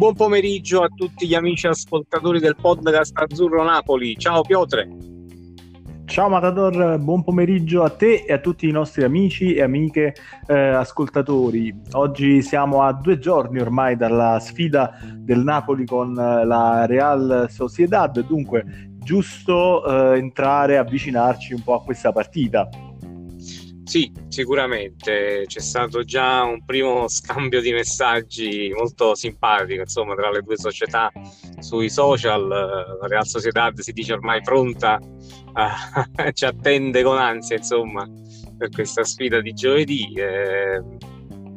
buon pomeriggio a tutti gli amici ascoltatori del podcast Azzurro Napoli. Ciao Piotre. Ciao Matador, buon pomeriggio a te e a tutti i nostri amici e amiche eh, ascoltatori. Oggi siamo a due giorni ormai dalla sfida del Napoli con eh, la Real Sociedad, dunque giusto eh, entrare, avvicinarci un po' a questa partita. Sì, sicuramente c'è stato già un primo scambio di messaggi molto simpatico insomma, tra le due società sui social. La Real Sociedad si dice ormai pronta, uh, ci attende con ansia insomma, per questa sfida di giovedì. Eh,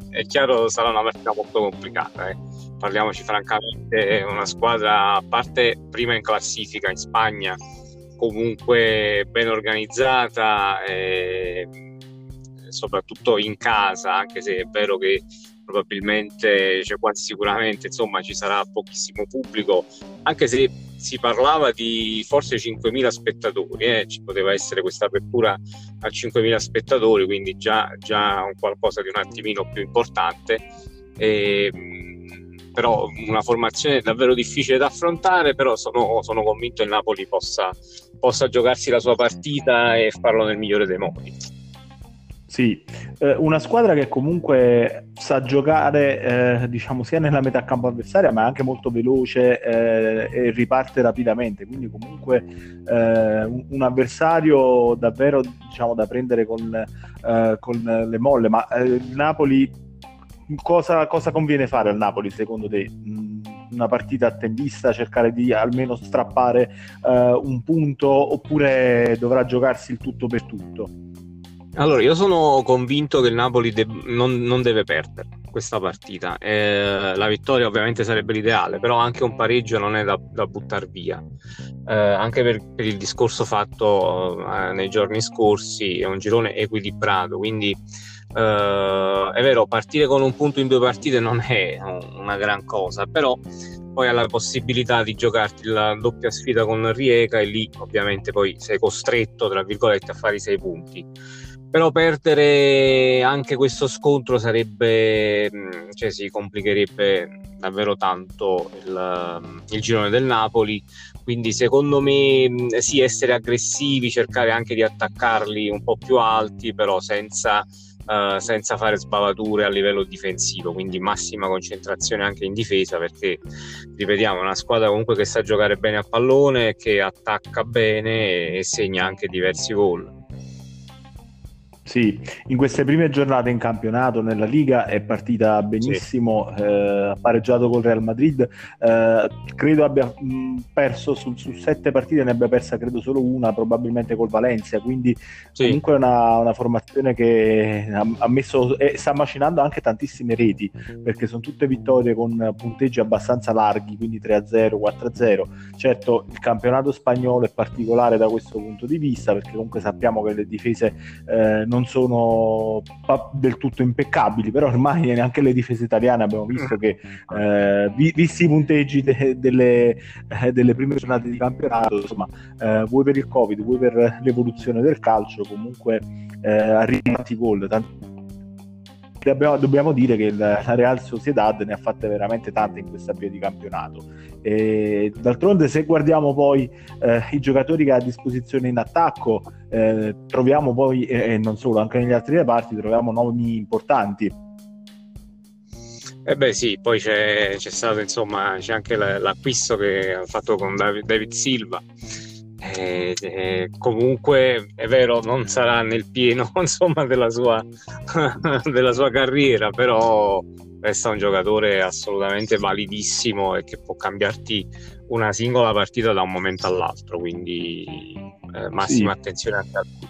è chiaro sarà una partita molto complicata. Eh. Parliamoci francamente, è una squadra a parte prima in classifica in Spagna, comunque ben organizzata. Eh, soprattutto in casa, anche se è vero che probabilmente, cioè quasi sicuramente, insomma, ci sarà pochissimo pubblico, anche se si parlava di forse 5.000 spettatori, eh? ci poteva essere questa apertura a 5.000 spettatori, quindi già, già un qualcosa di un attimino più importante. E, però una formazione davvero difficile da affrontare, però sono, sono convinto che il Napoli possa, possa giocarsi la sua partita e farlo nel migliore dei modi. Sì, eh, una squadra che comunque sa giocare, eh, diciamo, sia nella metà campo avversaria, ma anche molto veloce eh, e riparte rapidamente. Quindi, comunque, eh, un, un, avversario davvero, diciamo, da prendere con, eh, con le molle. Ma eh, il Napoli, cosa, cosa, conviene fare al Napoli, secondo te? Mm, una partita attendista, cercare di almeno strappare un punto, oppure dovrà giocarsi il tutto per tutto? Allora, io sono convinto che il Napoli de- non, non, deve perdere questa partita. Eh, la vittoria ovviamente sarebbe l'ideale, però anche un pareggio non è da, da buttare via. Eh, anche per, per, il discorso fatto eh, nei giorni scorsi, è un girone equilibrato, quindi eh, è vero, partire con un punto in due partite non è una gran cosa, però poi hai la possibilità di giocarti la doppia sfida con Rieca e lì ovviamente poi sei costretto, tra virgolette, a fare i sei punti però perdere anche questo scontro sarebbe, mm, cioè si complicherebbe davvero tanto il, il girone del Napoli. Quindi secondo me mm, sì, essere aggressivi, cercare anche di attaccarli un po' più alti, però senza, uh, senza fare sbavature a livello difensivo, quindi massima concentrazione anche in difesa perché, ripetiamo, è una squadra comunque che sa giocare bene a pallone, che attacca bene e segna anche diversi gol. Sì, in queste prime giornate in campionato nella Liga è partita benissimo, sì. eh, ha pareggiato col Real Madrid, eh, credo abbia mh, perso su, su, sette partite, ne abbia persa credo solo una, probabilmente col Valencia, quindi sì. comunque è una, una, formazione che ha, ha messo, eh, sta macinando anche tantissime reti, perché sono tutte vittorie con punteggi abbastanza larghi, quindi 3-0, 4-0. Certo il campionato spagnolo è particolare da questo punto di vista, perché comunque sappiamo che le difese eh, non sono del tutto impeccabili, però ormai neanche le difese italiane abbiamo visto che, eh, visti i punteggi de- delle, eh, delle, prime giornate di campionato, insomma, eh, vuoi per il Covid, vuoi per l'evoluzione del calcio, comunque eh, arrivano tanti gol, tanti dobbiamo, dobbiamo dire che la Real Sociedad ne ha fatte veramente tante in questa via di campionato. E, d'altronde, se guardiamo poi eh, i giocatori che ha a disposizione in attacco, eh, troviamo poi, e non solo, anche negli altri reparti, troviamo nomi importanti. Eh beh sì, poi c'è, c'è stato insomma, c'è anche l'acquisto che ha fatto con David Silva eh, eh, comunque è vero, non sarà nel pieno insomma, della, sua, della sua carriera, però resta un giocatore assolutamente validissimo e che può cambiarti una singola partita da un momento all'altro, quindi eh, massima sì. attenzione anche a lui.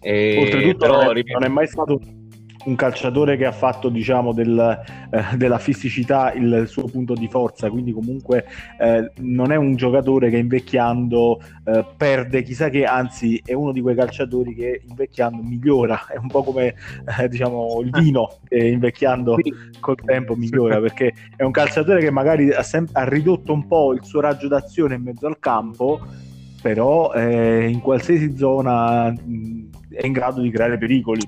E, Oltretutto però, non, è, non è mai stato un calciatore che ha fatto diciamo del, eh, della fisicità il suo punto di forza quindi comunque eh, non è un giocatore che invecchiando eh, perde chissà che anzi è uno di quei calciatori che invecchiando migliora. È un po' come eh, diciamo il vino che invecchiando col tempo migliora perché è un calciatore che magari ha, sem- ha ridotto un po' il suo raggio d'azione in mezzo al campo però eh, in qualsiasi zona mh, è in grado di creare pericoli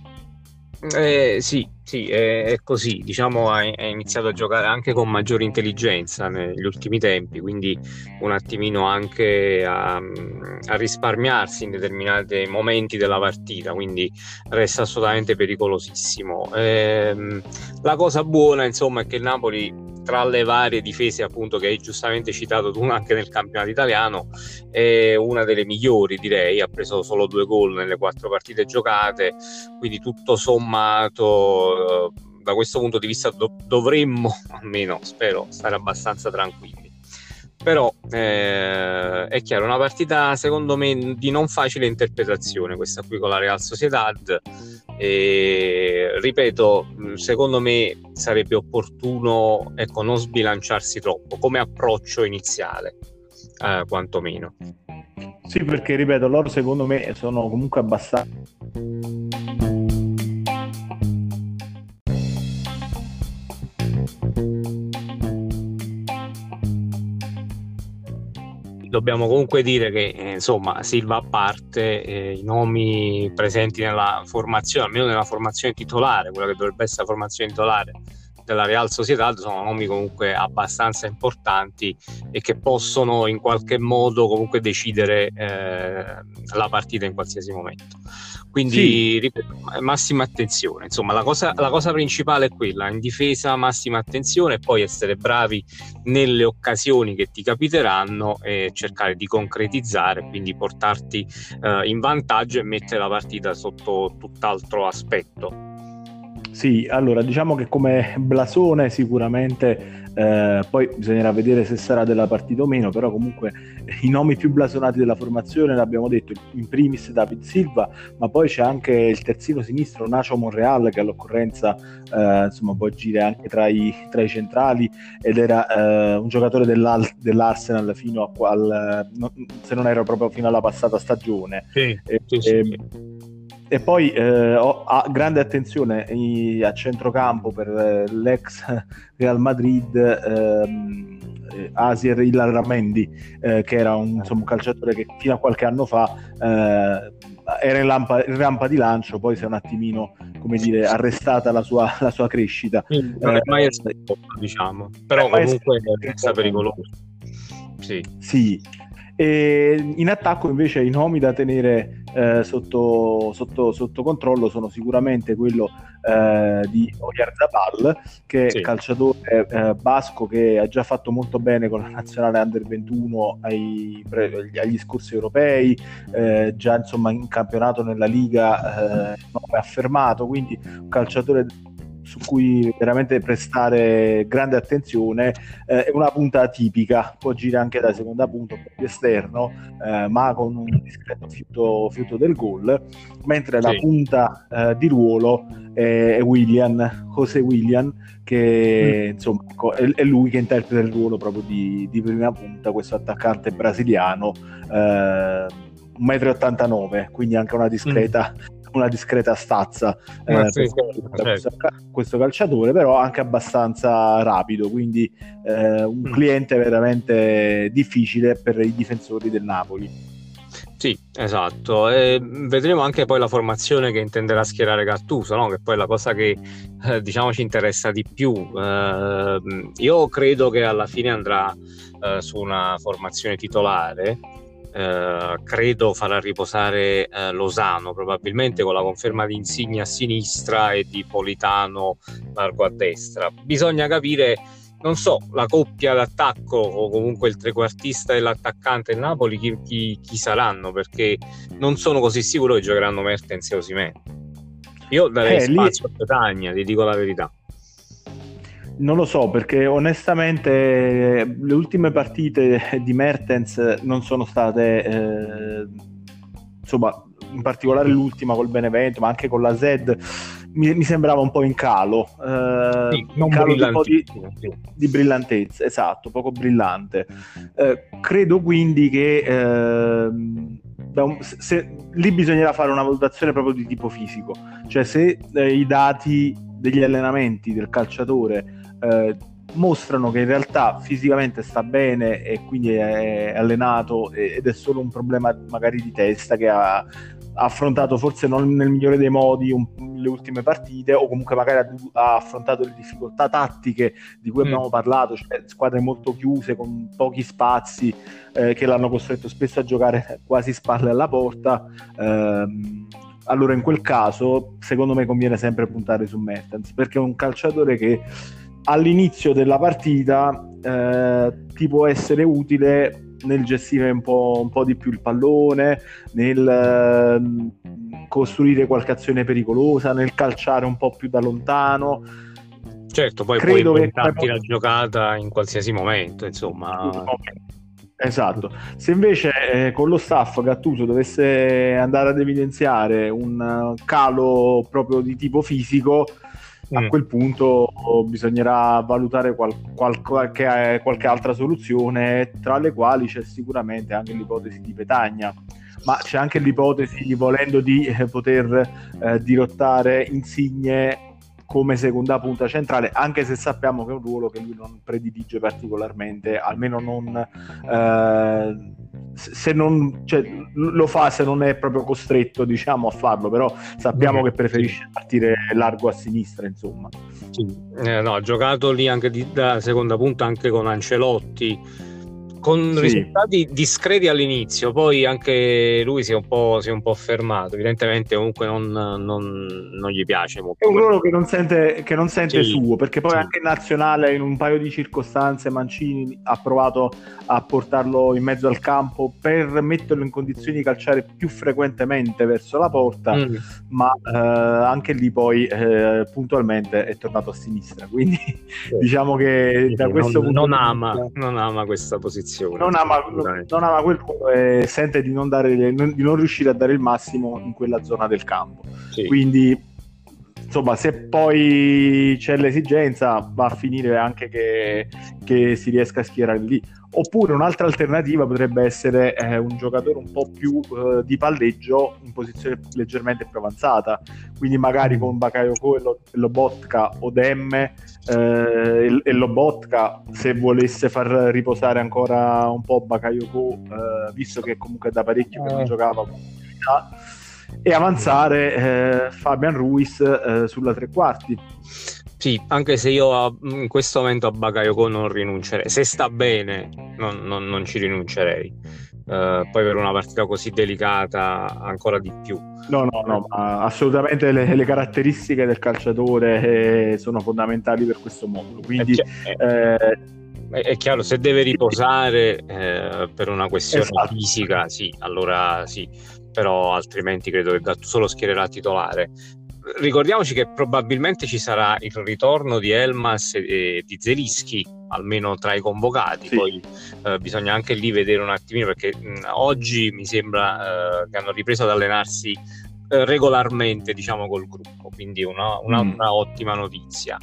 Eh, sì, sì, è, è, così. Diciamo, ha, iniziato a giocare anche con maggiore intelligenza negli ultimi tempi, quindi un attimino anche a, a risparmiarsi in determinati momenti della partita, quindi resta assolutamente pericolosissimo. Eh, la cosa buona, insomma, è che il Napoli tra le varie difese appunto che hai giustamente citato tu anche nel campionato italiano è una delle migliori direi. Ha preso solo due gol nelle quattro partite giocate quindi tutto sommato eh, da questo punto di vista do- dovremmo almeno spero stare abbastanza tranquilli però eh, è chiaro, una partita secondo me di non facile interpretazione questa qui con la Real Sociedad e ripeto, secondo me sarebbe opportuno ecco, non sbilanciarsi troppo come approccio iniziale, eh, quantomeno. Sì, perché ripeto, loro secondo me sono comunque abbastanza dobbiamo comunque dire che eh, insomma Silva a parte eh, i nomi presenti nella formazione, almeno nella formazione titolare, quella che dovrebbe essere la formazione titolare della Real Sociedad sono nomi comunque abbastanza importanti e che possono in qualche modo comunque decidere eh, la partita in qualsiasi momento. Quindi sì. ripeto, massima attenzione. Insomma, la cosa, la cosa, principale è quella: in difesa, massima attenzione, e poi essere bravi nelle occasioni che ti capiteranno e cercare di concretizzare, quindi portarti eh, in vantaggio e mettere la partita sotto tutt'altro aspetto. Sì, allora diciamo che come blasone sicuramente eh, poi bisognerà vedere se sarà della partita o meno, però comunque i nomi più blasonati della formazione l'abbiamo detto, in primis David Silva, ma poi c'è anche il terzino sinistro Nacho Monreal che all'occorrenza eh, insomma, può agire anche tra i, tra i centrali ed era eh, un giocatore dell'Arsenal fino a qual, no, se non era proprio fino alla passata stagione. Sì, e, sì, sì. E, e poi eh, ho, ha grande attenzione i, a centrocampo per eh, l'ex Real Madrid ehm, eh, Asier Ilaramendi, eh, che era un, insomma, un, calciatore che fino a qualche anno fa eh, era in, lampa, in, rampa di lancio, poi si è un attimino come dire, arrestata la sua, la sua crescita. Non è mai stato, diciamo, però comunque resta pericoloso. Sì. sì. E in attacco invece i nomi da tenere eh, sotto, sotto, sotto, controllo sono sicuramente quello eh, di Oyarzabal, che è sì. calciatore eh, basco che ha già fatto molto bene con la nazionale under 21 ai, agli scorsi europei, eh, già insomma in campionato nella Liga eh, è affermato, quindi un calciatore su cui veramente prestare grande attenzione. Eh, è una punta tipica, può girare anche da seconda punta, un po' più esterno, eh, ma con un discreto fiuto, fiuto del gol, mentre sì. la punta eh, di ruolo è William, José William, che mm. insomma ecco, è, è, lui che interpreta il ruolo proprio di, di prima punta, questo attaccante brasiliano. 1,89 m, quindi anche una discreta mm una discreta stazza eh, sì, certo. questo, calciatore, però anche abbastanza rapido, quindi eh, un mm. cliente veramente difficile per i difensori del Napoli. Sì, esatto. E vedremo anche poi la formazione che intenderà schierare Gattuso, no? che poi è la cosa che eh, diciamo ci interessa di più. Eh, io credo che alla fine andrà eh, su una formazione titolare eh, credo farà riposare eh, Losano probabilmente con la conferma di Insigne a sinistra e di Politano largo a destra. Bisogna capire, non so, la coppia d'attacco o comunque il trequartista e l'attaccante del Napoli chi, chi, chi, saranno perché non sono così sicuro che giocheranno Mertens e Osimè. Io darei eh, spazio lì... a Petagna, ti dico la verità. Non lo so perché onestamente le ultime partite di Mertens non sono state, eh, insomma, in particolare l'ultima col Benevento, ma anche con la Z, mi, mi sembrava un po' in calo, eh, sì, in calo di, di, di, brillantezza, esatto, poco brillante. Eh, credo quindi che ehm, un, se, lì bisognerà fare una valutazione proprio di tipo fisico, cioè se eh, i dati degli allenamenti del calciatore eh, mostrano che in realtà fisicamente sta bene e quindi è allenato ed è solo un problema magari di testa che ha affrontato forse non nel migliore dei modi un, le ultime partite o comunque magari ha, ha, affrontato le difficoltà tattiche di cui mm. abbiamo parlato, cioè squadre molto chiuse con pochi spazi eh, che l'hanno costretto spesso a giocare quasi spalle alla porta. Ehm, allora in quel caso secondo me conviene sempre puntare su Mertens perché è un calciatore che all'inizio della partita eh, ti può essere utile nel gestire un po', un po', di più il pallone, nel eh, costruire qualche azione pericolosa, nel calciare un po' più da lontano. Certo, poi Credo puoi inventarti che... la giocata in qualsiasi momento, insomma. Esatto. Se invece eh, con lo staff Gattuso dovesse andare ad evidenziare un calo proprio di tipo fisico, a mm. quel punto bisognerà valutare qual, qual, qualche, qualche, altra soluzione, tra le quali c'è sicuramente anche l'ipotesi di Petagna, ma c'è anche l'ipotesi, volendo, di eh, poter eh, dirottare Insigne come seconda punta centrale, anche se sappiamo che è un ruolo che lui non predilige particolarmente, almeno non, eh, se non cioè, lo fa se non è proprio costretto diciamo, a farlo, però sappiamo che preferisce partire largo a sinistra, insomma. Sì. Eh, no, ha giocato lì anche di, da seconda punta anche con Ancelotti con sì. risultati discreti all'inizio, poi anche lui si è un po', si è un po fermato. Evidentemente, comunque, non, non, non, gli piace molto. È un ruolo che non sente, che non sente sì. suo, perché poi sì. anche in nazionale, in un paio di circostanze, Mancini ha provato a portarlo in mezzo al campo per metterlo in condizioni di calciare più frequentemente verso la porta, mm. ma eh, anche lì poi eh, puntualmente è tornato a sinistra. Quindi, diciamo che da questo punto non ama, vista... non ama questa posizione posizione. Non ama, non ama quel e sente di non, dare, di non riuscire a dare il massimo in quella zona del campo. Sì. Quindi insomma, se poi c'è l'esigenza, va a finire anche che, che si riesca a schierare lì. Oppure un'altra alternativa potrebbe essere eh, un giocatore un po' più eh, di palleggio in posizione leggermente più avanzata, quindi magari con Bakayoko e, Lo- Lobotka o Demme eh, e, Lobotka se volesse far riposare ancora un po' Bakayoko, eh, visto che comunque da parecchio che non eh. giocava con e avanzare eh, Fabian Ruiz sulla tre quarti. Sì, anche se io a, in questo momento a Bakayoko non rinuncerei. Se sta bene, non, non, non ci rinuncerei. Uh, poi per una partita così delicata ancora di più. No, no, no, assolutamente le, le, caratteristiche del calciatore eh, sono fondamentali per questo mondo. Quindi, è, eh, è, chiaro, se deve riposare eh, per una questione esatto. fisica, sì, allora sì, però altrimenti credo che Gattuso lo schiererà titolare. Ricordiamoci che probabilmente ci sarà il ritorno di Elmas e di Zelischi, almeno tra i convocati, sì. poi eh, bisogna anche lì vedere un attimino perché mh, oggi mi sembra eh, che hanno ripreso ad allenarsi eh, regolarmente diciamo col gruppo, quindi una, una, mm. una ottima notizia.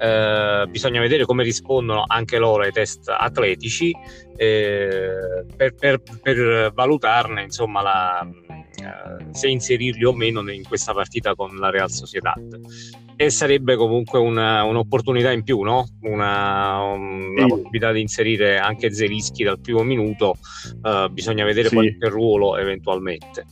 Eh, bisogna vedere come rispondono anche loro ai test atletici eh, per, per, per, valutarne insomma la, se inserirli o meno in questa partita con la Real Sociedad e sarebbe comunque una, un'opportunità in più no? una, una sì. possibilità di inserire anche Zelischi dal primo minuto uh, bisogna vedere sì. qualche ruolo eventualmente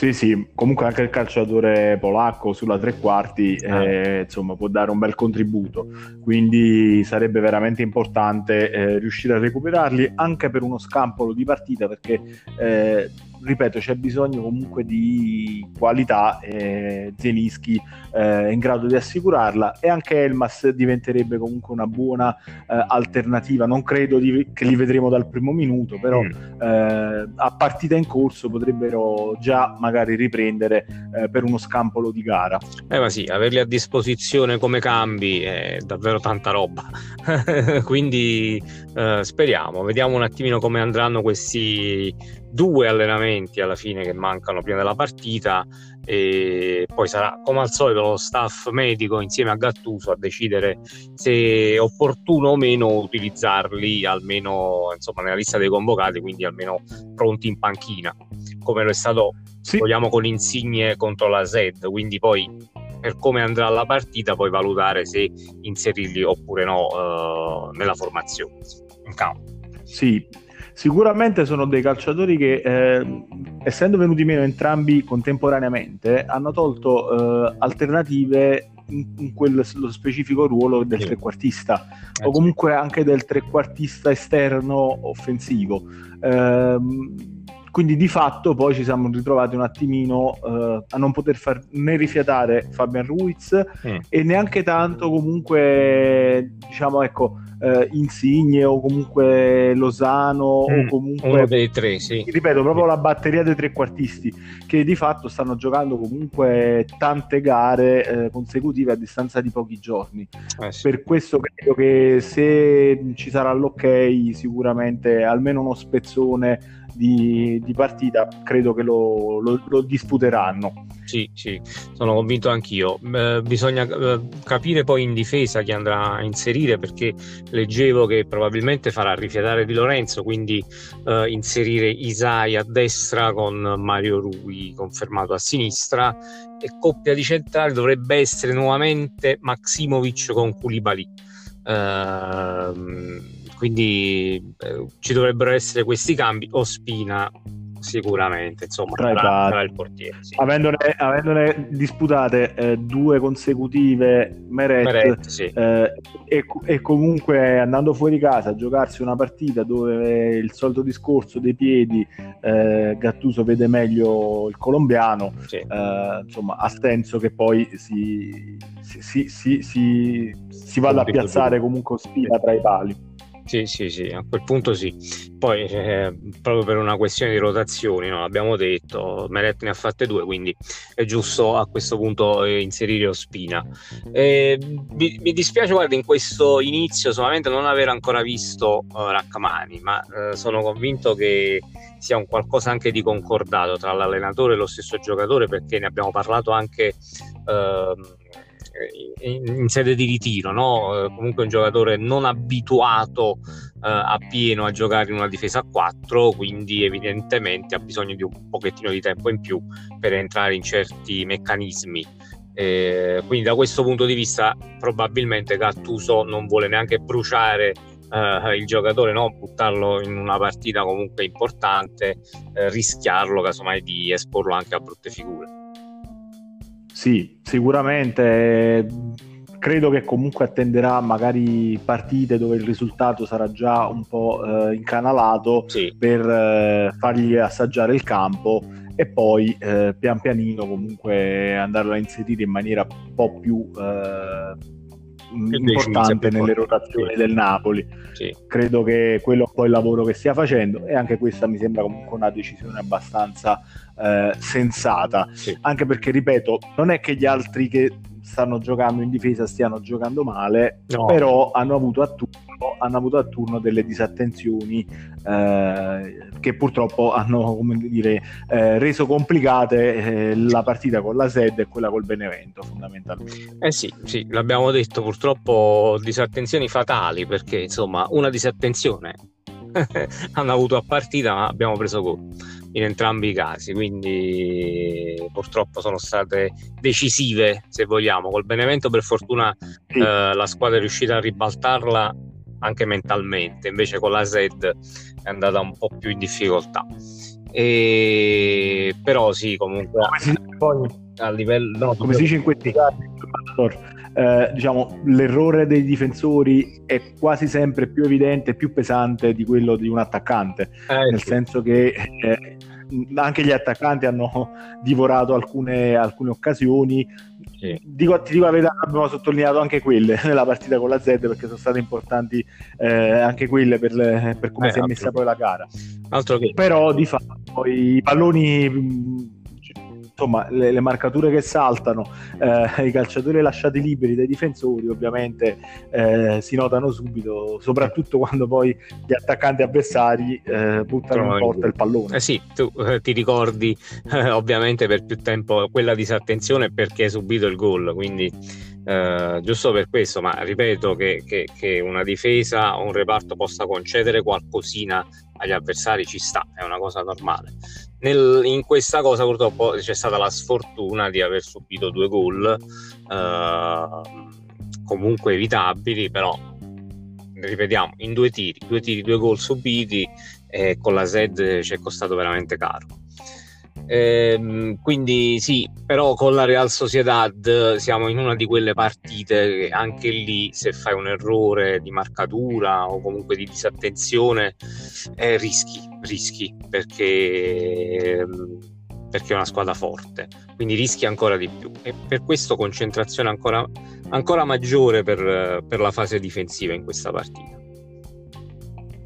sì, sì, comunque anche il calciatore polacco sulla tre quarti ah. eh, insomma, può dare un bel contributo, quindi sarebbe veramente importante eh, riuscire a recuperarli anche per uno scampolo di partita perché eh, ripeto, c'è bisogno comunque di qualità e Zenischi eh, è in grado di assicurarla e anche Elmas diventerebbe comunque una buona eh, alternativa. Non credo di, che li vedremo dal primo minuto, però mm. eh, a partita in corso potrebbero già magari riprendere eh, per uno scampolo di gara. Eh ma sì, averli a disposizione come cambi è davvero tanta roba. Quindi eh, speriamo, vediamo un attimino come andranno questi due allenamenti alla fine che mancano prima della partita e poi sarà come al solito lo staff medico insieme a Gattuso a decidere se è opportuno o meno utilizzarli almeno insomma nella lista dei convocati quindi almeno pronti in panchina come lo è stato sì. vogliamo con Insigne contro la Z quindi poi per come andrà la partita poi valutare se inserirli oppure no uh, nella formazione in campo sì Sicuramente sono dei calciatori che, eh, essendo venuti meno entrambi contemporaneamente, hanno tolto eh, alternative in, quello specifico ruolo del sì. trequartista eh, o comunque anche del trequartista esterno offensivo. Eh, quindi di fatto poi ci siamo ritrovati un attimino uh, a non poter far né rifiatare Fabian Ruiz mm. e neanche tanto comunque diciamo ecco uh, Insigne o comunque Lozano mm. o comunque uno dei tre sì ripeto proprio la batteria dei trequartisti che di fatto stanno giocando comunque tante gare eh, consecutive a distanza di pochi giorni eh sì. per questo credo che se ci sarà l'ok sicuramente almeno uno spezzone di, di partita credo che lo, lo, lo, disputeranno. Sì, sì, sono convinto anch'io. Eh, bisogna eh, capire poi in difesa chi andrà a inserire perché leggevo che probabilmente farà rifiatare Di Lorenzo, quindi eh, inserire Isai a destra con Mario Rui confermato a sinistra e coppia di centrali dovrebbe essere nuovamente Maximovic con Koulibaly. Uh, quindi eh, ci dovrebbero essere questi cambi. Ospina sicuramente insomma tra, tra, tra il portiere sì. avendone, avendone, disputate eh, due consecutive Meret, Meret sì. eh, e, e, comunque andando fuori casa a giocarsi una partita dove il solito discorso dei piedi eh, Gattuso vede meglio il colombiano sì. Eh, insomma ha senso che poi si, si, si, si, si vada a piazzare comunque Ospina tra i pali sì, sì, sì, a quel punto sì. Poi eh, proprio per una questione di rotazioni, no? abbiamo detto, Meret ne ha fatte due, quindi è giusto a questo punto eh, inserire Ospina. Eh, mi, mi, dispiace, guarda, in questo inizio solamente non aver ancora visto uh, Rachmani, ma uh, sono convinto che sia un qualcosa anche di concordato tra l'allenatore e lo stesso giocatore, perché ne abbiamo parlato anche... In, sede di ritiro, no? Eh, comunque un giocatore non abituato uh, a pieno a giocare in una difesa a 4, quindi evidentemente ha bisogno di un pochettino di tempo in più per entrare in certi meccanismi. Eh, quindi da questo punto di vista probabilmente Gattuso non vuole neanche bruciare Uh, il giocatore, no? buttarlo in una partita comunque importante, uh, rischiarlo casomai di esporlo anche a brutte figure. Sì, sicuramente credo che comunque attenderà magari partite dove il risultato sarà già un po' eh, incanalato sì. per eh, fargli assaggiare il campo e poi eh, pian pianino comunque andarlo a inserire in maniera un po' più eh, importante nelle rotazioni sì. del Napoli. Sì. Credo che quello è un po' il lavoro che stia facendo e anche questa mi sembra comunque una decisione abbastanza eh, sensata, sì. anche perché ripeto, non è che gli altri che stanno giocando in difesa stiano giocando male, no. però hanno avuto a turno, hanno avuto a turno delle disattenzioni eh, che purtroppo hanno dire, eh, reso complicate eh, la partita con la SED e quella col Benevento fondamentalmente. Eh sì, sì, l'abbiamo detto purtroppo disattenzioni fatali perché insomma una disattenzione hanno avuto a partita ma abbiamo preso gol in entrambi i casi, quindi purtroppo sono state decisive se vogliamo. Col Benevento per fortuna sì. eh, la squadra è riuscita a ribaltarla anche mentalmente, invece con la Zed è andata un po' più in difficoltà. E... Però sì, comunque poi, a livello... No, come si dice in questi casi, eh, diciamo, l'errore dei difensori è quasi sempre più evidente, più pesante di quello di un attaccante, eh, nel sì. senso che eh, anche gli attaccanti hanno divorato alcune, alcune occasioni. Sì. Dico, ti dico la verità, abbiamo sottolineato anche quelle nella partita con la Z perché sono state importanti eh, anche quelle per, per come si è messa poi la gara. Che... Però di fatto i palloni insomma le, le, marcature che saltano, eh, i calciatori lasciati liberi dai difensori ovviamente eh, si notano subito, soprattutto quando poi gli attaccanti avversari eh, buttano in porta il pallone. Eh sì, tu eh, ti ricordi ovviamente per più tempo quella disattenzione perché hai subito il gol, quindi Uh, giusto per questo, ma ripeto che, che, che, una difesa o un reparto possa concedere qualcosina agli avversari ci sta, è una cosa normale. Nel, in questa cosa purtroppo c'è stata la sfortuna di aver subito due gol, uh, comunque evitabili, però ripetiamo, in due tiri, due tiri, due gol subiti, e con la SED ci è costato veramente caro. Ehm, quindi sì, però con la Real Sociedad siamo in una di quelle partite che anche lì se fai un errore di marcatura o comunque di disattenzione eh, rischi, rischi perché, perché è una squadra forte, quindi rischi ancora di più e per questo concentrazione ancora, ancora maggiore per, per la fase difensiva in questa partita.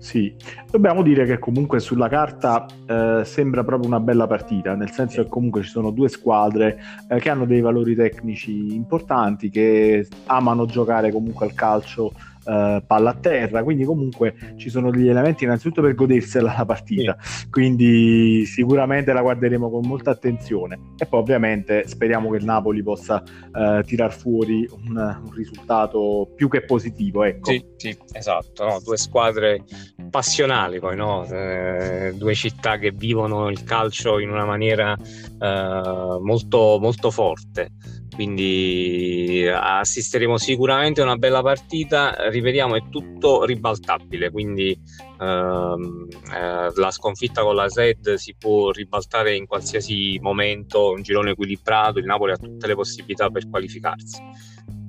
Sì, dobbiamo dire che comunque sulla carta eh, sembra proprio una bella partita, nel senso che comunque ci sono due squadre eh, che hanno dei valori tecnici importanti, che amano giocare comunque al calcio uh, palla a terra, quindi comunque ci sono degli elementi innanzitutto per godersela la partita, sì. quindi sicuramente la guarderemo con molta attenzione e poi ovviamente speriamo che il Napoli possa uh, tirar fuori un, un, risultato più che positivo. Ecco. Sì, sì esatto, no? due squadre passionali poi, no? eh, due città che vivono il calcio in una maniera eh, molto, molto forte quindi assisteremo sicuramente a una bella partita. Ripetiamo è tutto ribaltabile quindi ehm, eh, la sconfitta con la SED si può ribaltare in qualsiasi momento un girone equilibrato il Napoli ha tutte le possibilità per qualificarsi.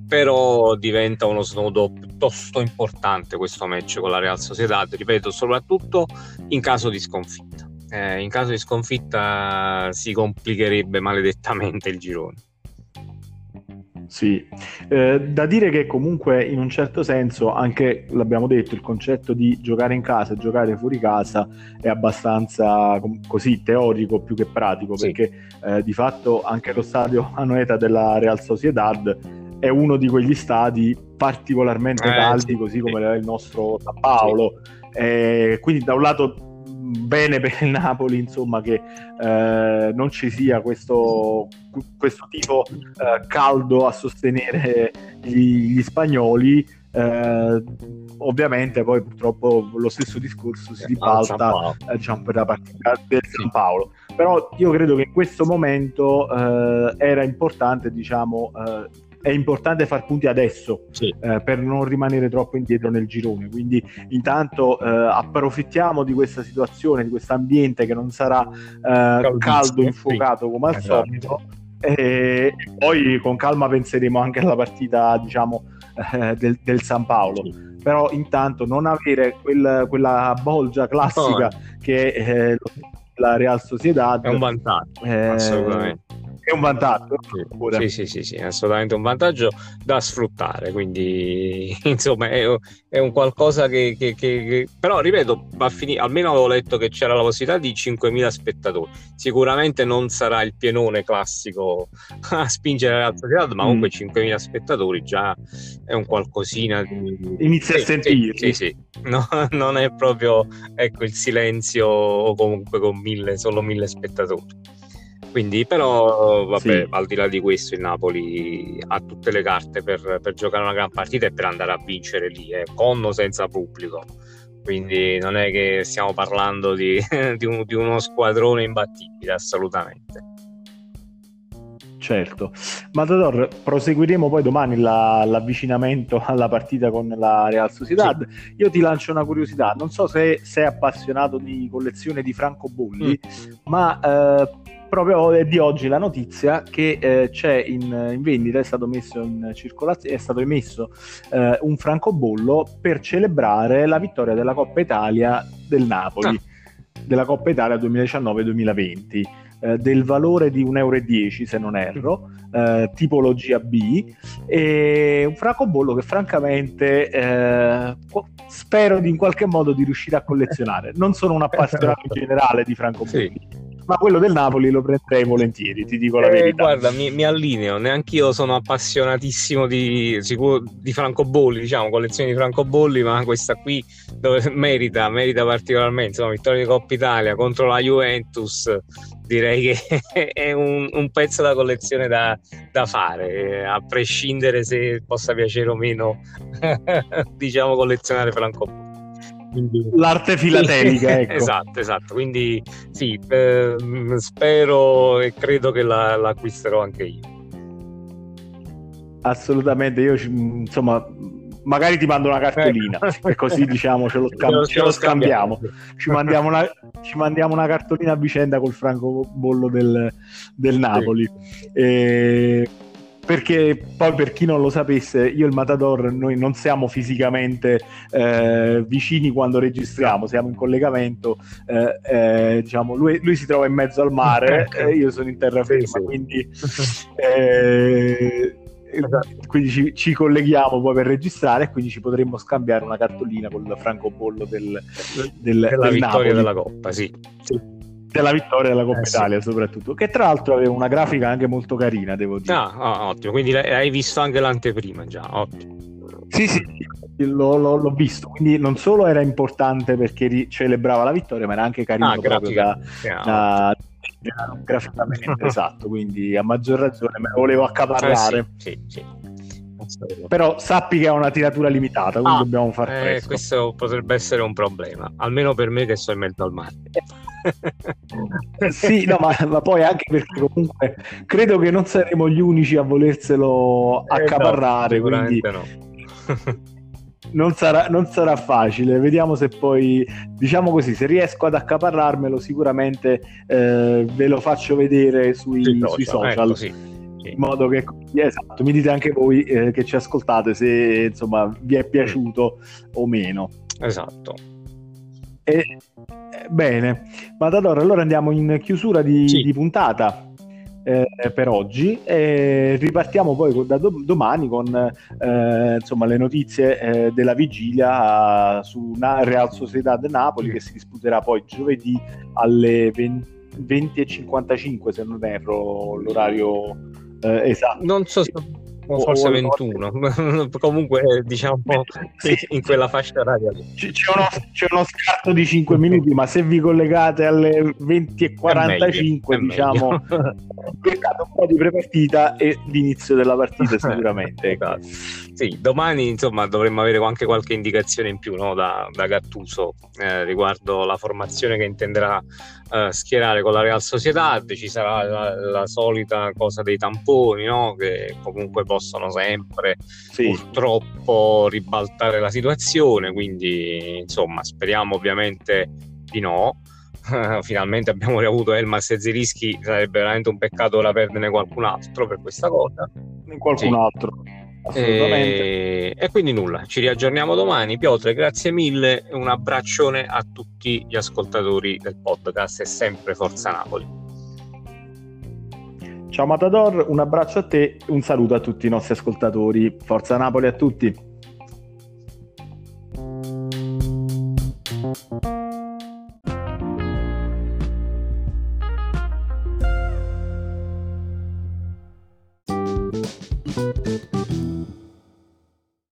Però diventa uno snodo piuttosto importante questo match con la Real Sociedad ripeto soprattutto in caso di sconfitta. Eh, in caso di sconfitta si complicherebbe maledettamente il girone sì, eh, da dire che comunque in un certo senso anche, l'abbiamo detto, il concetto di giocare in casa e giocare fuori casa è abbastanza così teorico più che pratico, sì. perché eh, di fatto anche lo stadio Anoeta della Real Sociedad è uno di quegli stadi particolarmente eh, caldi, sì, così come sì. il nostro San Paolo. Eh, quindi da un lato bene per il Napoli insomma che eh, non ci sia questo, questo tipo eh, caldo a sostenere gli, gli spagnoli eh, ovviamente poi purtroppo lo stesso discorso si ribalta eh, diciamo, per la partita del San Paolo. Però io credo che in questo momento eh, era importante diciamo eh, è importante far punti adesso sì. eh, per non rimanere troppo indietro nel girone. Quindi intanto eh, approfittiamo di questa situazione, di questo ambiente che non sarà eh, caldo, infuocato come al esatto. solito. E poi con calma penseremo anche alla partita diciamo, eh, del, del, San Paolo. Sì. Però intanto non avere quel, quella bolgia classica no. che eh, la Real Sociedad è un vantaggio eh, assolutamente è un vantaggio. Sì, sì, sì, sì, assolutamente un vantaggio da sfruttare. Quindi, insomma, è, è un qualcosa che, che, che, però, ripeto, va finire. Almeno avevo letto che c'era la possibilità di 5.000 spettatori. Sicuramente non sarà il pienone classico a spingere la società, ma comunque mm. 5.000 spettatori già è un qualcosina di. Inizia sì, a sentire. Sì, sì. No, non è proprio ecco il silenzio o comunque con mille, solo mille spettatori. Quindi, però, vabbè, sì. al di là di questo, il Napoli ha tutte le carte per, per giocare una gran partita e per andare a vincere lì, eh, con o senza pubblico. Quindi non è che stiamo parlando di, di, un, di uno squadrone imbattibile, assolutamente. Certo, Matador, proseguiremo poi domani la, l'avvicinamento alla partita con la Real Sociedad. Sì. Io ti lancio una curiosità, non so se sei appassionato di collezione di francobolli, mm. ma eh, proprio di oggi la notizia che eh, c'è in, in, vendita, è stato messo in circolazione, è stato emesso eh, un francobollo per celebrare la vittoria della Coppa Italia del Napoli, ah. della Coppa Italia 2019-2020. Eh, del valore di 1,10 euro se non erro, eh, tipologia B, e un francobollo che francamente eh, spero di in qualche modo di riuscire a collezionare. Non sono un appassionato generale di francobolli. Sì ma quello del Napoli lo prenderei volentieri, ti dico la eh, verità. Guarda, mi, mi allineo, neanche io sono appassionatissimo di, sicuro, di francobolli, diciamo, collezione di francobolli, ma questa qui dove merita, merita particolarmente, insomma, vittoria di Coppa Italia contro la Juventus, direi che è un, un pezzo da collezione da, da, fare, a prescindere se possa piacere o meno, diciamo, collezionare francobolli. Quindi... L'arte filatelica, ecco. esatto, esatto. Quindi sì, eh, spero e credo che la, l'acquisterò anche io. Assolutamente, io insomma magari ti mando una cartolina ecco. e così diciamo ce lo, scambi- ce lo scambiamo. Ci mandiamo, una, ci mandiamo, una, cartolina a vicenda col francobollo del, del Napoli. Sì. E perché poi per chi non lo sapesse io e il Matador noi non siamo fisicamente eh, vicini quando registriamo siamo in collegamento eh, eh, diciamo lui, lui, si trova in mezzo al mare e io sono in terraferma sì, sì. quindi eh, esatto. quindi ci, ci, colleghiamo poi per registrare e quindi ci potremmo scambiare una cartolina con il francobollo del, del, della del vittoria Napoli. della Coppa sì. sì della vittoria della Coppa eh, Italia sì. soprattutto. Che tra l'altro aveva una grafica anche molto carina devo dire. Ah, ah ottimo. Quindi hai visto anche l'anteprima già. Ottimo. Sì sì l'ho, l'ho, l'ho, visto. Quindi non solo era importante perché ri- celebrava la vittoria ma era anche carino ah, proprio da, da, da, graficamente. Esatto quindi a maggior ragione me lo volevo accaparrare. Eh, sì, sì, sì. Però sappi che ha una tiratura limitata, quindi ah, dobbiamo far eh, questo potrebbe essere un problema, almeno per me che sto in mezzo al mare. Sì, no, ma, ma, poi anche perché comunque credo che non saremo gli unici a volerselo accaparrare, eh no, quindi no. non, sarà, non sarà facile. Vediamo se poi, diciamo così, se riesco ad accaparrarmelo, sicuramente eh, ve lo faccio vedere sui, social. Sui social. Ecco, sì in modo che esatto, mi dite anche voi eh, che ci ascoltate se insomma vi è piaciuto o meno. Esatto. E, bene, Matador, allora andiamo in chiusura di, sì. di puntata. Eh, per oggi e ripartiamo poi da do- domani con eh, insomma, le notizie eh, della vigilia su Na- Real Sociedad Napoli che si disputerà poi giovedì alle 20, 20.55 se non erro l'orario eh, esatto. Non so se forse 21 comunque diciamo sì. in quella fascia oraria c'è uno, c'è uno, scarto di 5 minuti ma se vi collegate alle 20 e 45 diciamo aspettate un po' di prepartita e l'inizio della partita sicuramente ecco. Sì, domani insomma dovremmo avere anche qualche indicazione in più no, da, da, Gattuso eh, riguardo la formazione che intenderà eh, schierare con la Real Sociedad ci sarà la, la solita cosa dei tamponi no, che comunque possono sempre sì. purtroppo ribaltare la situazione, quindi insomma speriamo ovviamente di no. Finalmente abbiamo riavuto Elmas e Zerischi, sarebbe veramente un peccato ora perderne qualcun altro per questa cosa. Qualcun sì. altro. E, e, quindi nulla, ci riaggiorniamo domani. Piotre, grazie mille e un abbraccione a tutti gli ascoltatori del podcast e sempre Forza Napoli. Ciao Matador, un abbraccio a te, un saluto a tutti i nostri ascoltatori. Forza Napoli a tutti.